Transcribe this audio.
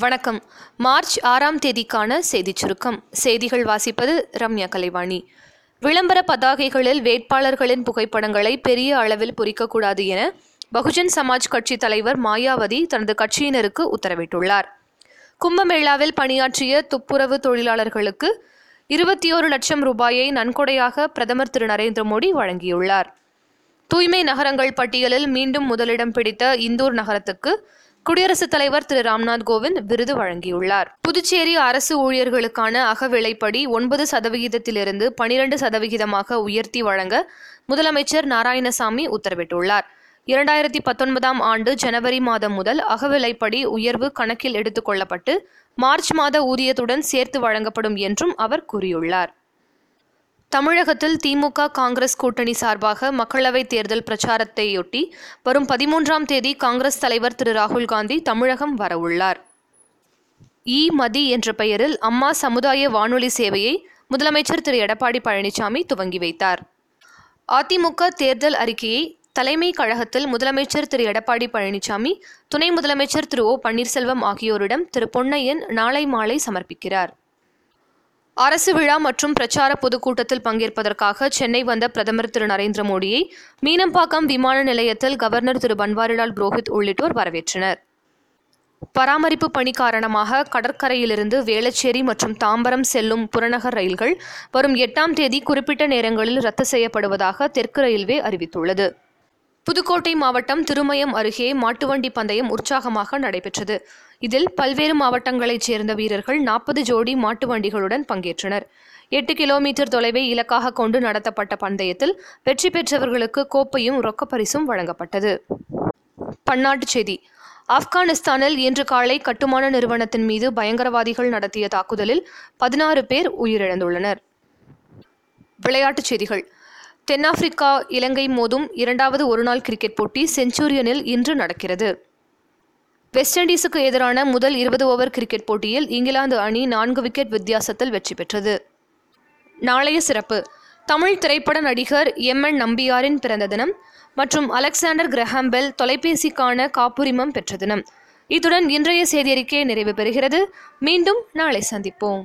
வணக்கம். மார்ச் ஆறாம் தேதிக்கான செய்திச் சுருக்கம். செய்திகள் வாசிப்பது ரம்யா கலைவாணி. விளம்பர பதாகைகளில் வேட்பாளர்களின் புகைப்படங்களை பெரிய அளவில் பொறிக்கக்கூடாது என பகுஜன் சமாஜ் கட்சி தலைவர் மாயாவதி தனது கட்சியினருக்கு உத்தரவிட்டுள்ளார். கும்பமேளாவில் பணியாற்றிய துப்புரவு தொழிலாளர்களுக்கு இருபத்தி ஓரு லட்சம் ரூபாயை நன்கொடையாக பிரதமர் திரு. நரேந்திர மோடி வழங்கியுள்ளார். தூய்மை நகரங்கள் பட்டியலில் மீண்டும் முதலிடம் பிடித்த இந்தூர் நகரத்துக்கு குடியரசுத் தலைவர் திரு ராம்நாத் கோவிந்த் விருது வழங்கியுள்ளார். புதுச்சேரி அரசு ஊழியர்களுக்கான அகவிலைப்படி ஒன்பது சதவிகிதத்திலிருந்து பனிரெண்டு சதவிகிதமாக உயர்த்தி வழங்க முதலமைச்சர் நாராயணசாமி உத்தரவிட்டுள்ளார். இரண்டாயிரத்தி பத்தொன்பதாம் ஆண்டு ஜனவரி மாதம் முதல் அகவிலைப்படி உயர்வு கணக்கில் எடுத்துக்கொள்ளப்பட்டு மார்ச் மாத ஊதியத்துடன் சேர்த்து வழங்கப்படும் என்றும் அவர் கூறியுள்ளார். தமிழகத்தில் திமுக காங்கிரஸ் கூட்டணி சார்பாக மக்களவைத் தேர்தல் பிரச்சாரத்தையொட்டி வரும் பதிமூன்றாம் தேதி காங்கிரஸ் தலைவர் திரு. ராகுல் காந்தி தமிழகம் வரவுள்ளார். இ. மதி என்ற பெயரில் அம்மா சமுதாய வானொலி சேவையை முதலமைச்சர் திரு. எடப்பாடி பழனிசாமி துவங்கி வைத்தார். அதிமுக தேர்தல் அறிக்கையை தலைமை கழகத்தில் முதலமைச்சர் திரு. எடப்பாடி பழனிசாமி துணை முதலமைச்சர் திரு. ஓ. பன்னீர்செல்வம் ஆகியோரிடம் திரு. பொன்னையன் நாளை மாலை சமர்ப்பிக்கிறார். அரசு விழா மற்றும் பிரச்சார பொதுக்கூட்டத்தில் பங்கேற்பதற்காக சென்னை வந்த பிரதமர் திரு நரேந்திர மோடியை மீனம்பாக்கம் விமான நிலையத்தில் கவர்னர் திரு பன்வாரிலால் புரோஹித் உள்ளிட்டோர் வரவேற்றனர். பராமரிப்பு பணி காரணமாக கடற்கரையிலிருந்து வேளச்சேரி மற்றும் தாம்பரம் செல்லும் புறநகர் ரயில்கள் வரும் எட்டாம் தேதி குறிப்பிட்ட நேரங்களில் ரத்து செய்யப்படுவதாக தெற்கு ரயில்வே அறிவித்துள்ளது. புதுக்கோட்டை மாவட்டம் திருமயம் அருகே மாட்டுவண்டி பந்தயம் உற்சாகமாக நடைபெற்றது. இதில் பல்வேறு மாவட்டங்களைச் சேர்ந்த வீரர்கள் நாற்பது ஜோடி மாட்டு வண்டிகளுடன் பங்கேற்றனர். எட்டு கிலோமீட்டர் தொலைவை இலக்காக கொண்டு நடத்தப்பட்ட பந்தயத்தில் வெற்றி பெற்றவர்களுக்கு கோப்பையும் ரொக்கப்பரிசும் வழங்கப்பட்டது. பன்னாட்டுச் செய்தி. ஆப்கானிஸ்தானில் இன்று காலை கட்டுமான நிறுவனத்தின் மீது பயங்கரவாதிகள் நடத்திய தாக்குதலில் பதினாறு பேர் உயிரிழந்துள்ளனர். விளையாட்டுச் செய்திகள். தென்னாப்பிரிக்கா இலங்கை மோதும் இரண்டாவது ஒருநாள் கிரிக்கெட் போட்டி செஞ்சுரியனில் இன்று நடக்கிறது. வெஸ்ட் இண்டீஸுக்கு எதிரான முதல் இருபது ஓவர் கிரிக்கெட் போட்டியில் இங்கிலாந்து அணி நான்கு விக்கெட் வித்தியாசத்தில் வெற்றி பெற்றது. நாளைய சிறப்பு. தமிழ் திரைப்பட நடிகர் எம் என் நம்பியாரின் பிறந்த தினம் மற்றும் அலெக்சாண்டர் கிரஹாம்பெல் தொலைபேசிக்கான காப்புரிமம் பெற்ற தினம். இத்துடன் இன்றைய செய்தியறிக்கை நிறைவு பெறுகிறது. மீண்டும் நாளை சந்திப்போம்.